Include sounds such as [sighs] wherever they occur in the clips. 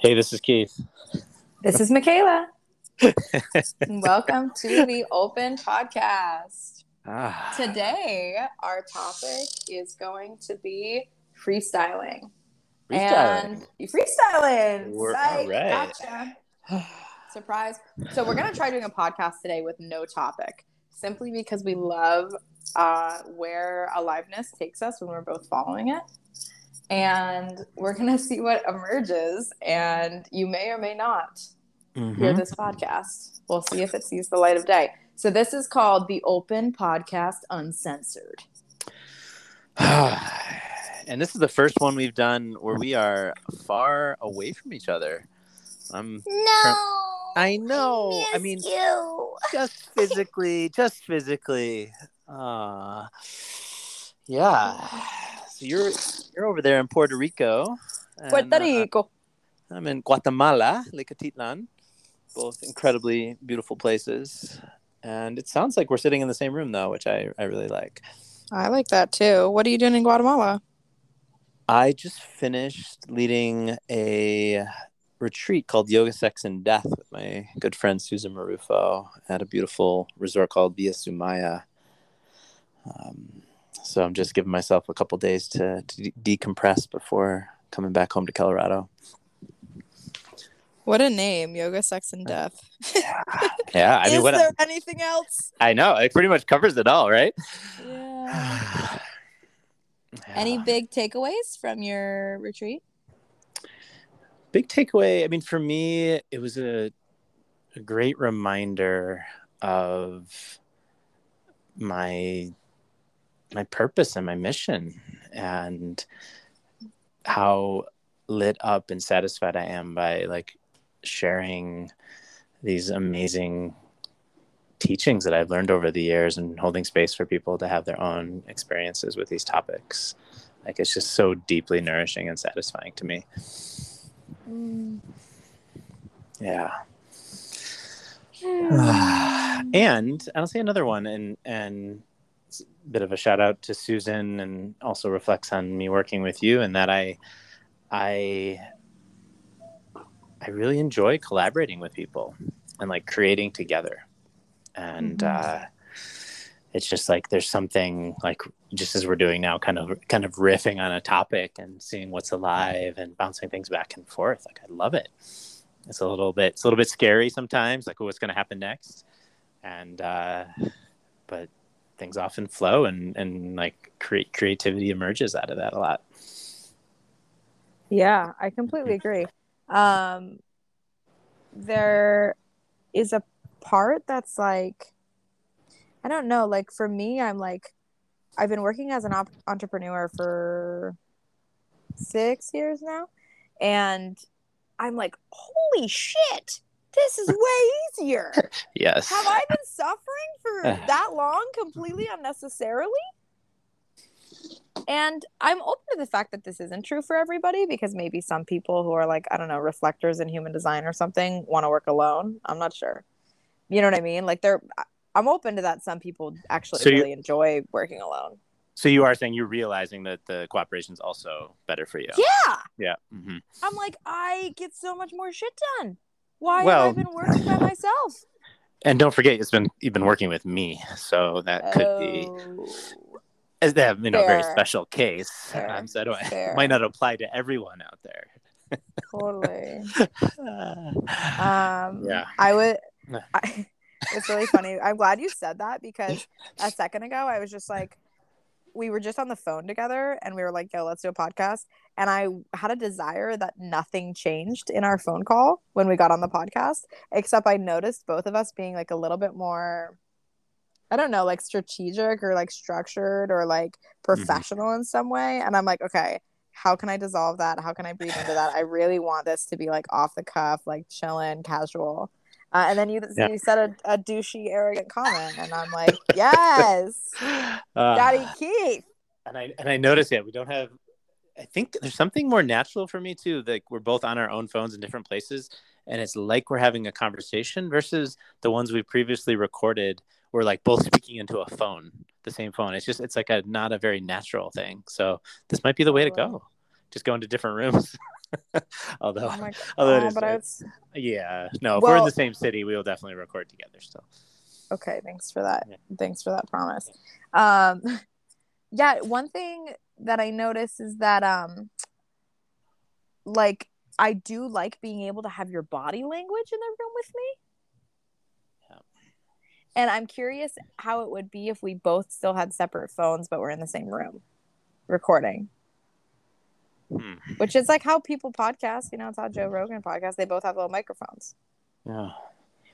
Hey, this is Keith. This is Michaela. [laughs] Welcome to the Open Podcast. Ah, Today, our topic is going to be freestyling. freestyling. And freestyling. We're- Psych, all right. Gotcha. [sighs] Surprise. So, we're going to try doing a podcast today with no topic simply because we love uh, where aliveness takes us when we're both following it. And we're going to see what emerges. And you may or may not hear Mhm. this podcast. We'll see if it sees the light of day. So this is called the Open Podcast Uncensored. [sighs] and this is the first one we've done where we are far away from each other. I'm No. I know. I miss mean- you. just physically, just physically. Uh, yeah. [laughs] So you're you're over there in Puerto Rico. and, Puerto uh, Rico. I'm in Guatemala, Lake Atitlan, both incredibly beautiful places. And it sounds like we're sitting in the same room, though, which I, I really like. I like that too. What are you doing in Guatemala? I just finished leading a retreat called Yoga, Sex, and Death with my good friend Susan Marufo at a beautiful resort called Villa Sumaya. Um, so I'm just giving myself a couple days to, to de- decompress before coming back home to Colorado. What a name, Yoga, Sex, and uh, Death. [laughs] Yeah, I mean, [laughs] is what there anything else? I know it pretty much covers it all, right? Yeah. [sighs] Yeah. Any big takeaways from your retreat? big takeaway? I mean, for me, it was a, a great reminder of my my purpose and my mission, and how lit up and satisfied I am by like sharing these amazing teachings that I've learned over the years and holding space for people to have their own experiences with these topics. Like it's just so deeply nourishing and satisfying to me. Yeah. Mm. [sighs] and I'll say another one and and bit of a shout out to Susan and also reflects on me working with you and that I I I really enjoy collaborating with people and like creating together. And Mhm. uh it's just like there's something like just as we're doing now kind of kind of riffing on a topic and seeing what's alive and bouncing things back and forth like i love it it's a little bit it's a little bit scary sometimes like what's going to happen next and uh but things often flow and and like create creativity emerges out of that a lot Yeah, I completely [laughs] agree. Um, there is a part that's like, I don't know, like for me, I'm like, I've been working as an op- entrepreneur for six years now, and I'm like, holy shit, this is way easier. [laughs] yes Have I been suffering for [sighs] [sighs] that long completely unnecessarily? And I'm open to the fact that this isn't true for everybody because maybe some people who are like, I don't know, reflectors in human design or something want to work alone. I'm not sure. You know what I mean? Like they're I'm open to that some people actually So you- really enjoy working alone. so you are saying you're realizing that the cooperation is also better for you Yeah. yeah Mm-hmm. I'm like, I get so much more shit done. Why Well- have I been working by myself? and don't forget it's been you've been working with me so that could be Oh. as they have you know very special case um, so I don't Fair. might not apply to everyone out there totally. [laughs] Um, Yeah. I would. I, [laughs] it's really funny. I'm glad you said that because [laughs] a second ago I was just like, we were just on the phone together and we were like, yo, let's do a podcast. And I had a desire that nothing changed in our phone call when we got on the podcast, except I noticed both of us being like a little bit more, I don't know, like strategic or like structured or like mm-hmm. professional in some way. And I'm like, okay, how can I dissolve that? How can I breathe into that? I really want this to be like off the cuff, like chilling, casual. Uh, and then you, Yeah. you said a, a douchey, arrogant comment, and I'm like, [laughs] yes, uh, Daddy Keith. and I and I noticed yeah we don't have I think there's something more natural for me too like we're both on our own phones in different places and it's like we're having a conversation versus the ones we previously recorded we're like both speaking into a phone the same phone. It's just it's like a not a very natural thing. So this might be the way to go. Just go into different rooms [laughs] [laughs] although, Oh although it Oh, is, but it's- yeah, no, if we're in the same city, we will definitely record together still. okay. Thanks for that. Yeah. Thanks for that promise. Um, [laughs] yeah. One thing that I notice is that um, like I do like being able to have your body language in the room with me. Yeah. And I'm curious how it would be if we both still had separate phones, but we're in the same room recording. Hmm. which is like how people podcast. You know, it's how Joe Rogan podcast. They both have little microphones. Yeah.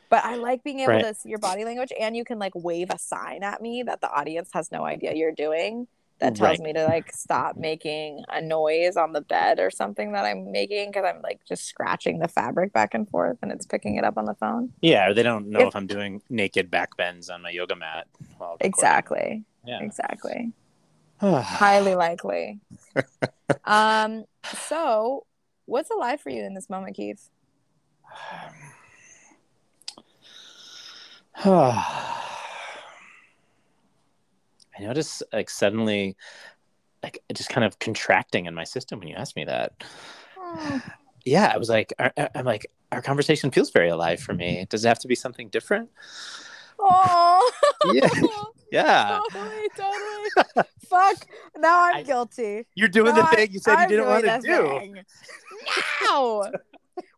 But I like being able Right. to see your body language, and you can like wave a sign at me that the audience has no idea you're doing. That tells Right. me to like stop making a noise on the bed or something that I'm making because I'm like just scratching the fabric back and forth, and it's picking it up on the phone. Yeah, or they don't know If- if, I'm doing naked back bends on my yoga mat. Exactly. Yeah. Exactly. [sighs] Highly likely. um. So, what's alive for you in this moment, Keith? [sighs] I notice like suddenly like just kind of contracting in my system when you asked me that. Yeah, I was like I- I'm like our conversation feels very alive for me. Does it have to be something different? Oh. Yeah. [laughs] Yeah. totally, totally. Fuck. Now I'm I- guilty. You're doing No, the thing you said I'm you didn't want to do. thing. No.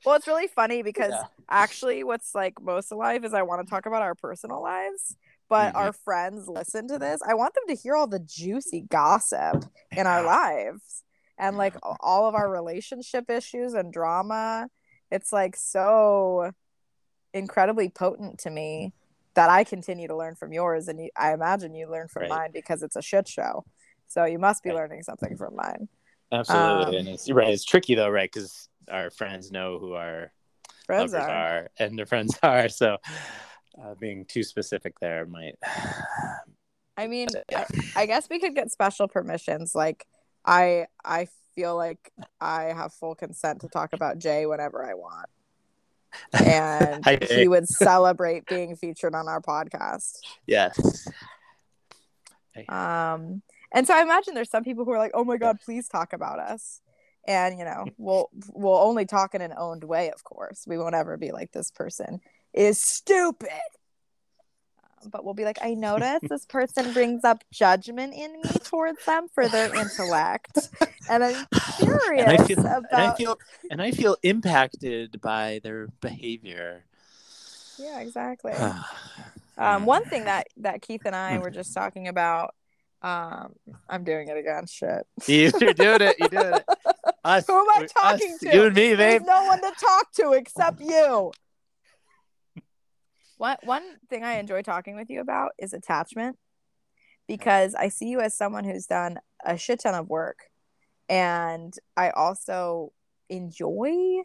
well, it's really funny because Yeah. actually, what's like most alive is I want to talk about our personal lives, but Mhm. our friends listen to this. I want them to hear all the juicy gossip in our lives and like all of our relationship issues and drama. It's like so incredibly potent to me that I continue to learn from yours, and you, I imagine you learn from Right. mine because it's a shit show. So you must be Right. learning something from mine. Absolutely. Um, and it's right. It's tricky though, right? Because our friends know who our Friends are. are. and their friends [laughs] are. So uh, being too specific there might. I mean, [sighs] I, I guess we could get special permissions. Like, I I feel like I have full consent to talk about Jay whenever I want, and [laughs] he would [laughs] celebrate being featured on our podcast. yes. Um, and so I imagine there's some people who are like, "Oh my God, please talk about us," and you know, we'll we'll only talk in an owned way, of course. We won't ever be like this person is stupid. But we'll be like, I notice this person brings up judgment in me towards them for their intellect, and I'm curious And I feel, about. and I feel, and I feel impacted by their behavior. yeah, exactly. Hmm. [sighs] Um, one thing that that Keith and I were just talking about. Um, I'm doing it again. Shit. You- You're doing it. You're doing it. Us, [laughs] Who am I us, talking to? You and me, There's babe. no one to talk to except you. One one thing I enjoy talking with you about is attachment because I see you as someone who's done a shit ton of work and I also enjoy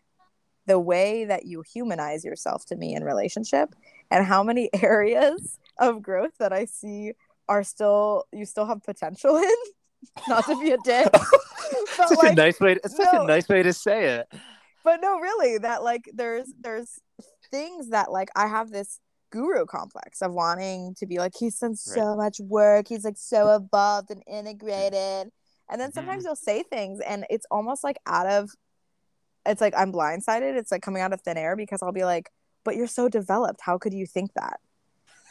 the way that you humanize yourself to me in relationship and how many [laughs] areas of growth that I see are still you still have potential in [laughs] not to be a dick [laughs] Such like a nice way. To, it's such a nice way to say it. but no really that like there's there's things that like i have this guru complex of wanting to be like he's done so much work. He's like so evolved and integrated. And then mm-hmm. sometimes you'll say things and it's almost like out of it's like i'm blindsided. It's like coming out of thin air because i'll be like but you're so developed. How could you think that?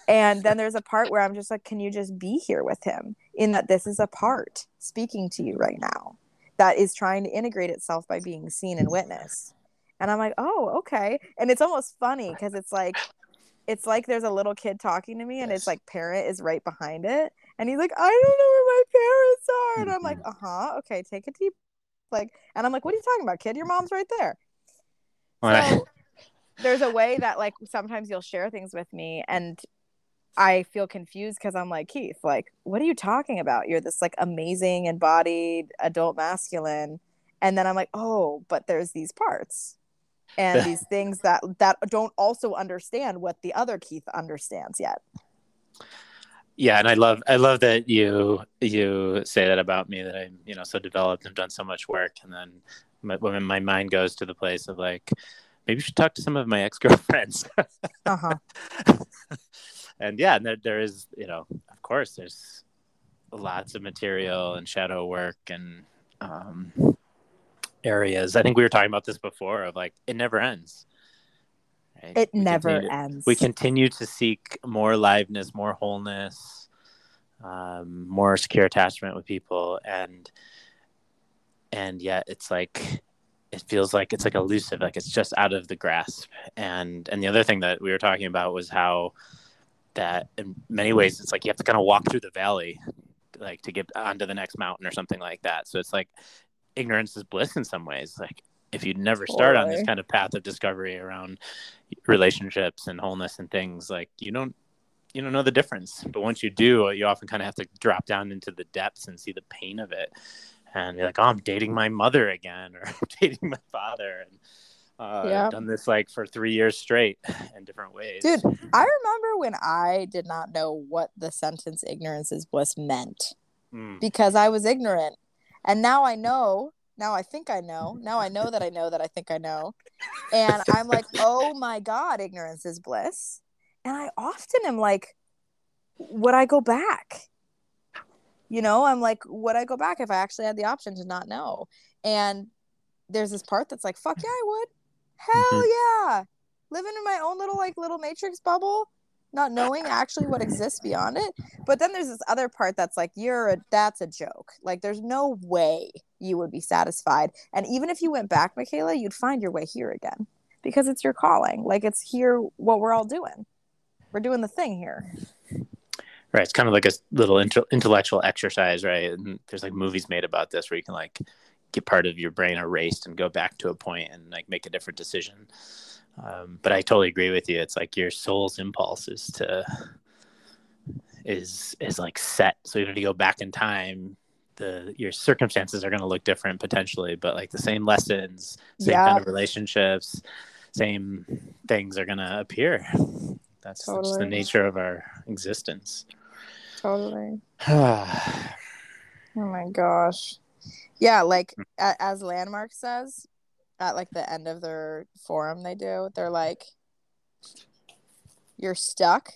And then there's a part where i'm just like can you just be here with him in that this is a part speaking to you right now that is trying to integrate itself by being seen and witnessed. And I'm like, oh, okay. And it's almost funny because it's like, it's like there's a little kid talking to me, and it's like parent is right behind it, and he's like, I don't know where my parents are, and I'm like, uh huh, okay, take a deep, like, and I'm like, what are you talking about, kid? Your mom's right there. So there's a way that like sometimes you'll share things with me and I feel confused because I'm like, Keith, like, what are you talking about? You're this like amazing embodied adult masculine. And then I'm like, oh, but there's these parts and these things that that don't also understand what the other Keith understands yet. yeah and i love i love that you you say that about me that i'm you know so developed and done so much work and then my, when my mind goes to the place of like maybe you should talk to some of my ex-girlfriends [laughs] Uh-huh. and yeah and there, there is you know of course there's lots of material and shadow work and um areas. I think we were talking about this before of like it never ends. Right? It We never continue ends. we continue to seek more aliveness, more wholeness, um, more secure attachment with people, and and yet it's like it feels like it's like elusive, like it's just out of the grasp. And and the other thing that we were talking about was how that in many ways it's like you have to kind of walk through the valley, like to get onto the next mountain or something like that. So it's like ignorance is bliss [laughs] in some ways. Like if you never start on this kind of path of discovery around relationships and wholeness and things like you don't you don't know the difference but once you do you often kind of have to drop down into the depths and see the pain of it and you're like oh i'm dating my mother again [laughs] or i'm dating my father and uh, Yeah. i've done this like for three years straight [laughs] in different ways Dude, I remember when I did not know what the sentence ignorance is bliss meant Mm. because I was ignorant. And now I know. Now I think I know. Now I know that I know that I think I know. And I'm like, [laughs] oh my God, ignorance is bliss. And I often am like, would I go back? You know, I'm like, would I go back if I actually had the option to not know? And there's this part that's like, fuck yeah, I would. Hell mm-hmm. yeah. Living in my own little like little matrix bubble, not knowing actually what exists beyond it. But then there's this other part that's like, you're a that's a joke. Like there's no way you would be satisfied. And even if you went back, Michaela, you'd find your way here again. Because it's your calling. Like it's here what we're all doing. We're doing the thing here. right it's kind of like a little inter- intellectual exercise right and there's like movies made about this where you can like get part of your brain erased and go back to a point and like make a different decision um, but i totally agree with you it's like your soul's impulse is to is is like set so even if you go back in time the your circumstances are going to look different potentially but like the same lessons same Yeah. kind of relationships same things are going to appear that's just the nature of our existence Totally. [sighs] Oh my gosh. Yeah, like as Landmark says at like the end of their forum they do, they're like you're stuck.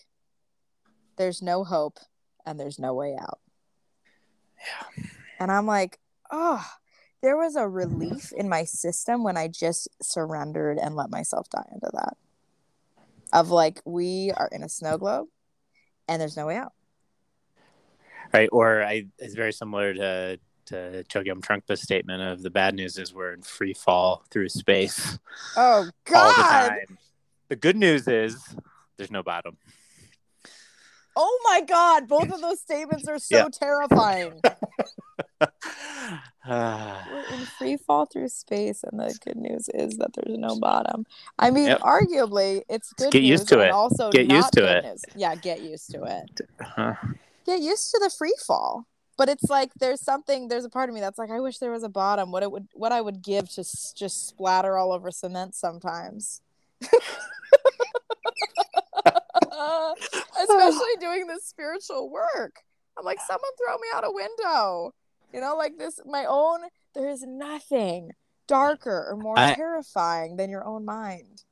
There's no hope and there's no way out. Yeah. And I'm like, "Oh, there was a relief in my system when I just surrendered and let myself die into that." Of like we are in a snow globe and there's no way out. right or i it's very similar to to chogyam trungpa's statement of the bad news is we're in free fall through space Oh all the god. time the good news is there's no bottom Oh my god, both of [laughs] those statements are so Yeah. terrifying. [laughs] Ah, We're in free fall through space, and the good news is that there's no bottom. I mean, Yep. arguably, it's good. get used news to it. Also, Get used to it. news. Yeah, get used to it. huh. Get used to the free fall. But it's like there's something. There's a part of me that's like, I wish there was a bottom. What it would, what I would give to s- just splatter all over cement sometimes. [laughs] Especially doing this spiritual work. I'm like, someone throw me out a window. You know, like this, my own, there is nothing darker or more I- terrifying than your own mind.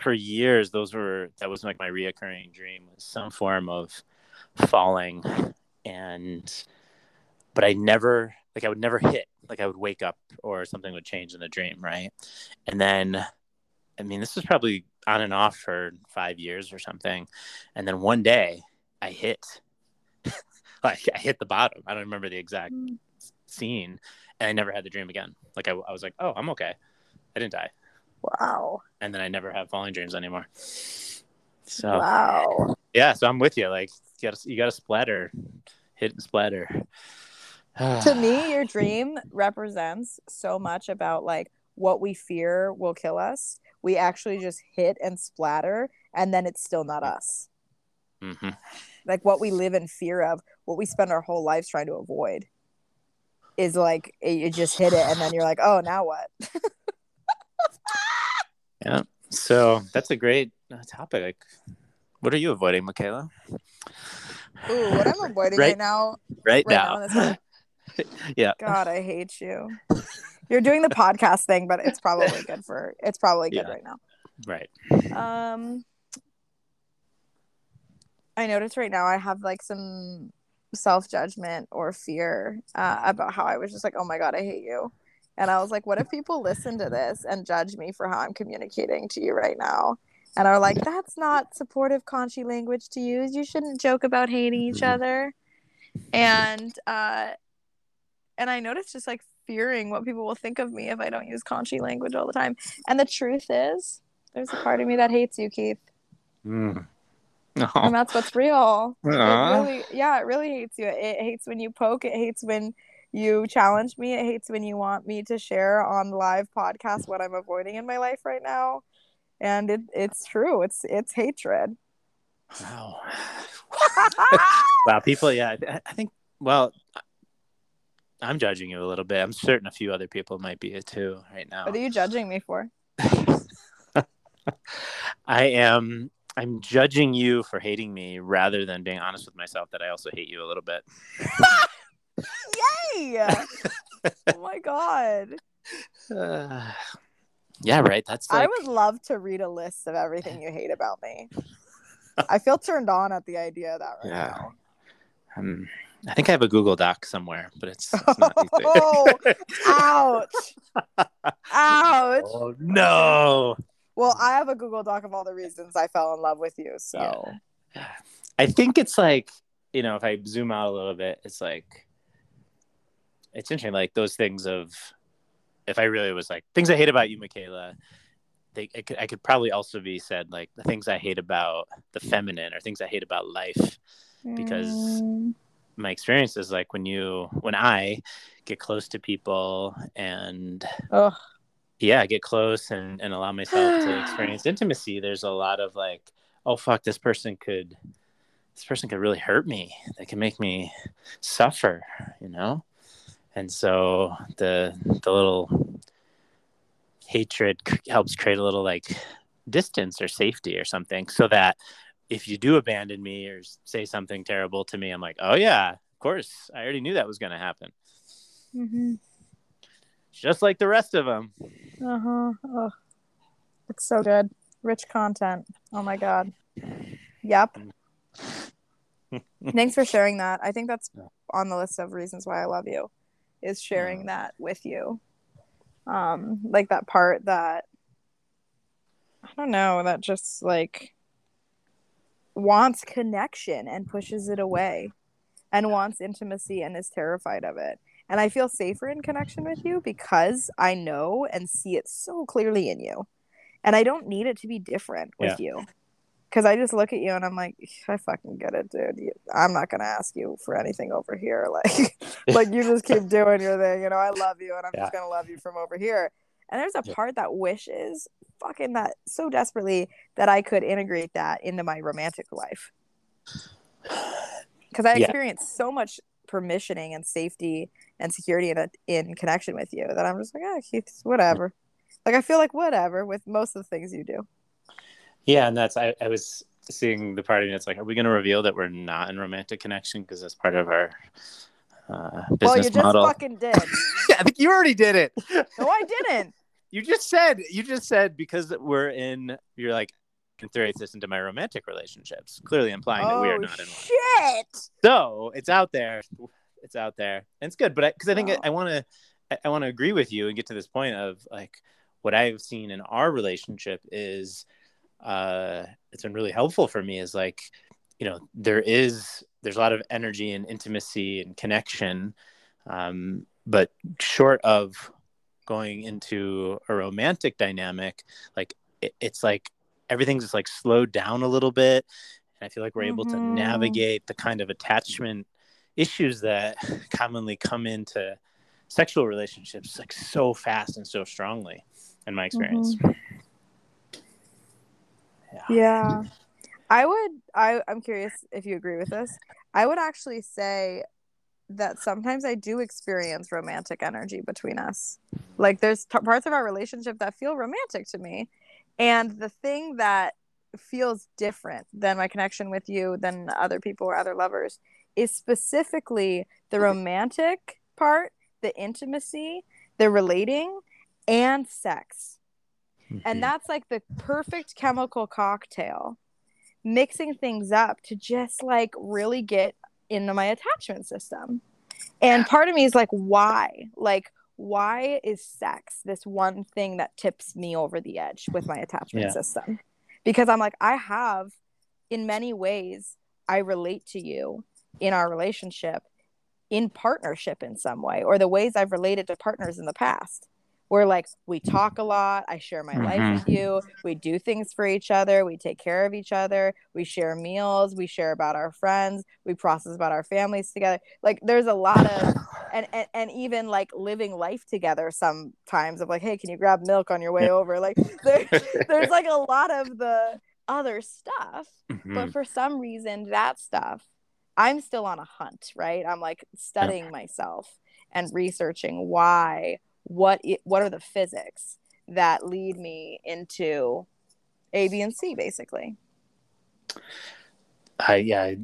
for years those were that was like my reoccurring dream was some form of falling and but i never like i would never hit like i would wake up or something would change in the dream right? And then i mean this was probably on and off for five years or something. And then one day i hit [laughs] like i hit the bottom. I don't remember the exact mm. scene. And i never had the dream again. Like i, I was like oh i'm okay. I didn't die. Wow. and then I never have falling dreams anymore. So Wow. Yeah, so I'm with you. Like you got you got to splatter, hit and splatter. [sighs] to me, your dream represents so much about like what we fear will kill us. We actually just hit and splatter, and then it's still not us. hmm Like what we live in fear of, what we spend our whole lives trying to avoid, is like you just hit it, and then you're like, oh, now what? [laughs] Yeah. So that's a great uh, topic. What are you avoiding, Michaela? Ooh, what I'm avoiding Right right now Right, Right now now. [laughs] yeah. God, I hate you. You're doing the podcast thing, but it's probably good for it's probably good Yeah. right now. Right. Um I notice right now I have like some self-judgment or fear uh, about how I was just like, "Oh my god, I hate you." And I was like, what if people listen to this and judge me for how I'm communicating to you right now? And are like, that's not supportive Conchi language to use. You shouldn't joke about hating each other. And uh and I noticed just like fearing what people will think of me if I don't use Conchi language all the time. And the truth is, there's a part of me that hates you, Keith. Mm. And Oh. that's what's real. It really, yeah, it really hates you. It hates when you poke. It hates when you challenge me. It hates when you want me to share on live podcast what I'm avoiding in my life right now. And it, it's true. It's it's hatred. Wow. [laughs] wow. People, yeah. I, think, well, I'm judging you a little bit. I'm certain a few other people might be it too right now. what are you judging me for? [laughs] I am. I'm judging you for hating me rather than being honest with myself that I also hate you a little bit. [laughs] Yay! oh my god. Uh, [sighs] [sighs] yeah, right. That's I would love to read a list of everything you hate about me. [laughs] I feel turned on at the idea of that right Yeah. now. um, I think I have a Google Doc somewhere, but it's, it's not. [laughs] Oh, ouch. [laughs] Ouch. oh no! Well, I have a Google Doc of all the reasons I fell in love with you. So, yeah. I think it's like you know, if I zoom out a little bit, it's like it's interesting. Like those things of if I really was like things I hate about you, Michaela. They, it could, I could probably also be said like the things I hate about the feminine or things I hate about life. Because- Mm, My experience is like when you when I get close to people and ugh. yeah get close and, and allow myself to [gasps] experience intimacy there's a lot of like oh fuck this person could this person could really hurt me they can make me suffer you know and so the the little hatred helps create a little like distance or safety or something so that if you do abandon me or say something terrible to me i'm like oh yeah of course i already knew that was going to happen Mhm. just like the rest of them Uh-huh. Ugh. It's so good. Rich content. Oh my god. Yep. [laughs] Thanks for sharing that. I think that's on the list of reasons why I love you is sharing that with you. Um like that part that I don't know, that just like wants connection and pushes it away and wants intimacy and is terrified of it. And I feel safer in connection with you because I know and see it so clearly in you. And I don't need it to be different with you. Because I just look at you and I'm like, I fucking get it, dude. You- I'm not gonna ask you for anything over here. [laughs] Like, [laughs] like you just keep doing your thing. You know, I love you, and I'm just gonna love you from over here. And there's a part that wishes fucking that so desperately that I could integrate that into my romantic life. [sighs] Because I Yeah. experience so much permissioning and safety and security in a, in connection with you that I'm just like, ah, Keith, whatever. Like I feel like whatever with most of the things you do. Yeah, and that's I, I was seeing the part of it. It's like, are we going to reveal that we're not in romantic connection because that's part of our uh, business well, you just model? fucking did. [laughs] yeah, I think you already did it. No, I didn't. [laughs] You just said you just said because we're in. You're like integrates this into my romantic relationships, clearly implying that we are oh not in one. shit! So it's out there. It's out there, and it's good. But because I, think Oh. I want to, I, I want to agree with you and get to this point of like what I've seen in our relationship is, uh, it's been really helpful for me. Is like, you know, there is there's a lot of energy and intimacy and connection, um, but short of going into a romantic dynamic, like it, it's like everything's just like slowed down a little bit and i feel like we're able to Mhm. navigate the kind of attachment issues that [laughs] commonly come into sexual relationships like so fast and so strongly in my experience Yeah. I would I I'm curious if you agree with this. I would actually say that sometimes I do experience romantic energy between us. Like there's t- parts of our relationship that feel romantic to me. And the thing that feels different than my connection with you than other people or other lovers is specifically the romantic part, the intimacy, the relating and sex. Mhm. And that's like the perfect chemical cocktail, mixing things up to just like really get into my attachment system. And part of me is like, why? Like, why is sex this one thing that tips me over the edge with my attachment Yeah. system? Because I'm like, I have, in many ways, I relate to you in our relationship in partnership in some way, or the ways I've related to partners in the past. Where like we talk a lot, I share my life Mhm. with you, we do things for each other, we take care of each other, we share meals, we share about our friends, we process about our families together. Like there's a lot of [sighs] and, and and even like living life together sometimes of like hey can you grab milk on your way over? Like there, [laughs] there's like a lot of the other stuff Mhm. but for some reason that stuff i'm still on a hunt right? I'm like studying myself and researching why what what are the physics that lead me into a b and c basically I yeah, I,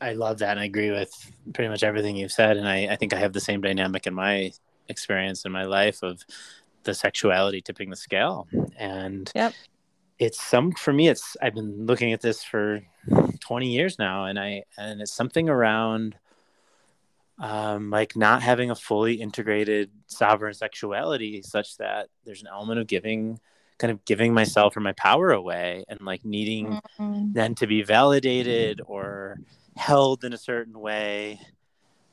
I love that, and I agree with pretty much everything you've said. And I, I think I have the same dynamic in my experience in my life of the sexuality tipping the scale. And Yep. it's some for me. It's I've been looking at this for twenty years now, and I and it's something around um, like not having a fully integrated sovereign sexuality, such that there's an element of giving, kind of giving myself or my power away, and like needing then to be validated or held in a certain way.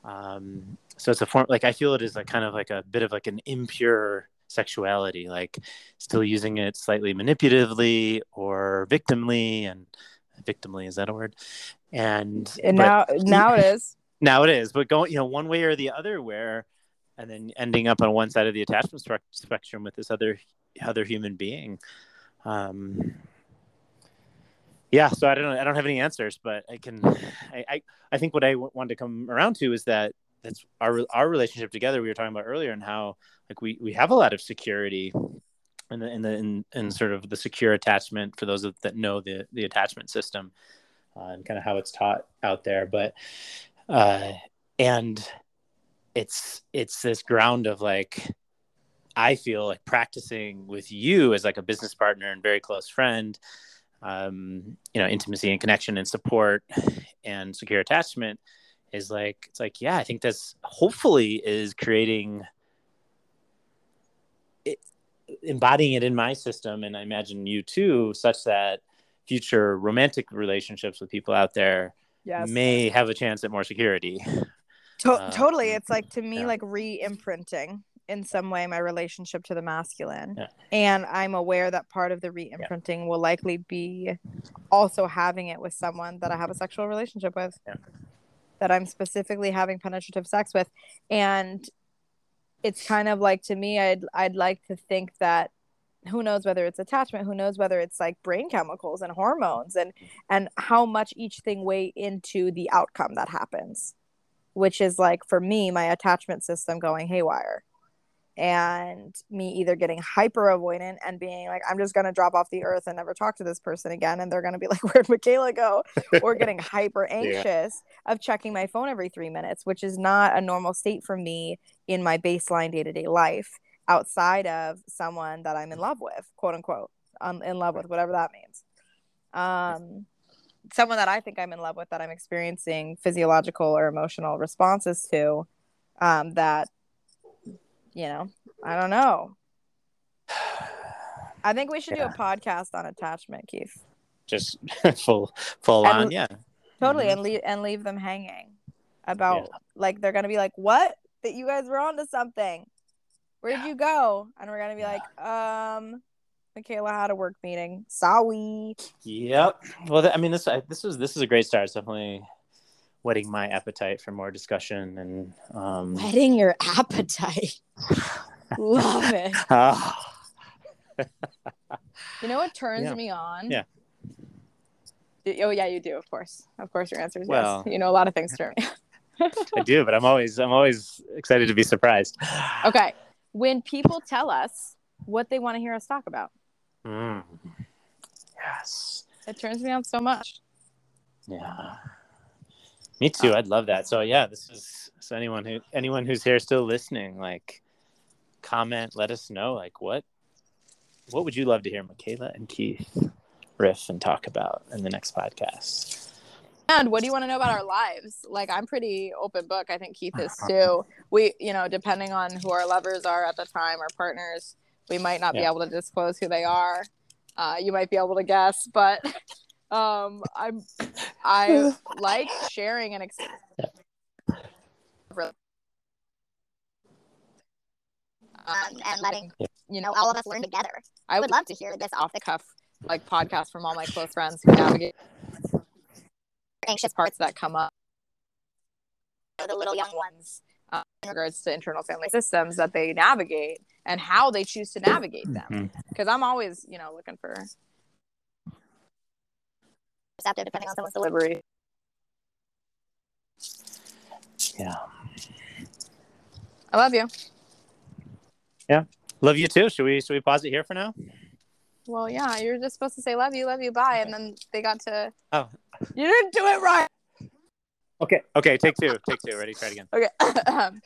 Um, so it's a form like I feel it is like kind of like a bit of like an impure sexuality, like still using it slightly manipulatively or victimly, and victimly is that a word? And, and but- now now it is now it is, but going you know one way or the other, where and then ending up on one side of the attachment spectrum with this other other human being. Um, yeah, so I don't. I don't have any answers, but I can. I I, I think what I w- wanted to come around to is that that's our our relationship together. We were talking about earlier, and how like we we have a lot of security. In the, in the in, in sort of the secure attachment for those that know the the attachment system uh, and kind of how it's taught out there but uh, and it's it's this ground of like I feel like practicing with you as like a business partner and very close friend, um, you know, intimacy and connection and support and secure attachment is like it's like yeah, I think that's hopefully is creating it, embodying it in my system, and I imagine you too, such that future romantic relationships with people out there yes may have a chance at more security. To- Uh, [laughs] totally it's like to me yeah. like re-imprinting in some way my relationship to the masculine Yeah. and i'm aware that part of the re-imprinting will likely be also having it with someone that i have a sexual relationship with Yeah. that i'm specifically having penetrative sex with and it's kind of like to me i'd i'd like to think that who knows whether it's attachment who knows whether it's like brain chemicals and hormones and mm-hmm. and how much each thing weigh into the outcome that happens which is like for me my attachment system going haywire and me either getting hyper avoidant and being like i'm just going to drop off the earth and never talk to this person again and they're going to be [laughs] like where'd michaela go? Or [laughs] getting hyper anxious of checking my phone every three minutes which is not a normal state for me in my baseline day-to-day life outside of someone that i'm in love with quote unquote i'm in love with whatever that means um someone that I think I'm in love with that I'm experiencing physiological or emotional responses to um, that, you know, I don't know. I think we should Yeah. do a podcast on attachment, Keith. Just [laughs] full full And- on, yeah. Totally, Mhm. and leave and leave them hanging about like they're gonna be like, "What? That you guys were onto something? Where did you go?" And we're gonna be Yeah. like, "Um, Michaela had a work meeting. Sorry." Yep. Well, th- I mean, this I, this is this is a great start. It's definitely whetting my appetite for more discussion and um, Whetting your appetite. [sighs] Love it. [laughs] ah, You know what turns Yeah. me on? Yeah. Y- Oh yeah, you do. Of course, of course. Your answer is Well- yes. You know a lot of things turn me. [laughs] I do, but I'm always I'm always excited to be surprised. okay, when people tell us what they want to hear us talk about, Mm. Yes. it turns me on so much. Yeah. Me too. I'd love that. So yeah, this is so anyone who anyone who's here still listening, like comment, let us know like what what would you love to hear Michaela and Keith riff and talk about in the next podcast? And what do you want to know about our lives? Like I'm pretty open book. I think Keith is too. We, you know, depending on who our lovers are at the time, our partners, we might not be able to disclose who they are. Uh, you might be able to guess, but [laughs] um, I'm I [sighs] like sharing and ex- um, and letting you know all of us learn together. I would love to hear this off the cuff like podcast from all my close friends who navigate anxious parts that come up. The little young ones uh, in regards to internal family systems that they navigate and how they choose to navigate them. Because I'm always, you know, looking for receptive, depending on someone's delivery. Yeah. I love you. Yeah. Love you too. Should we should we pause it here for now? Well, yeah, you're just supposed to say love you, love you, bye, and then they got to. Oh. You didn't do it right. Okay. Okay. Take two. Take two. Ready? Try it again. Okay. [clears throat] Um,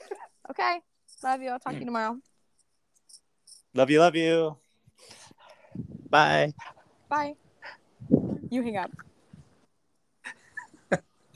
okay. Love you. I'll talk to you [clears throat] tomorrow. Love you. Love you. Bye. Bye. You hang up.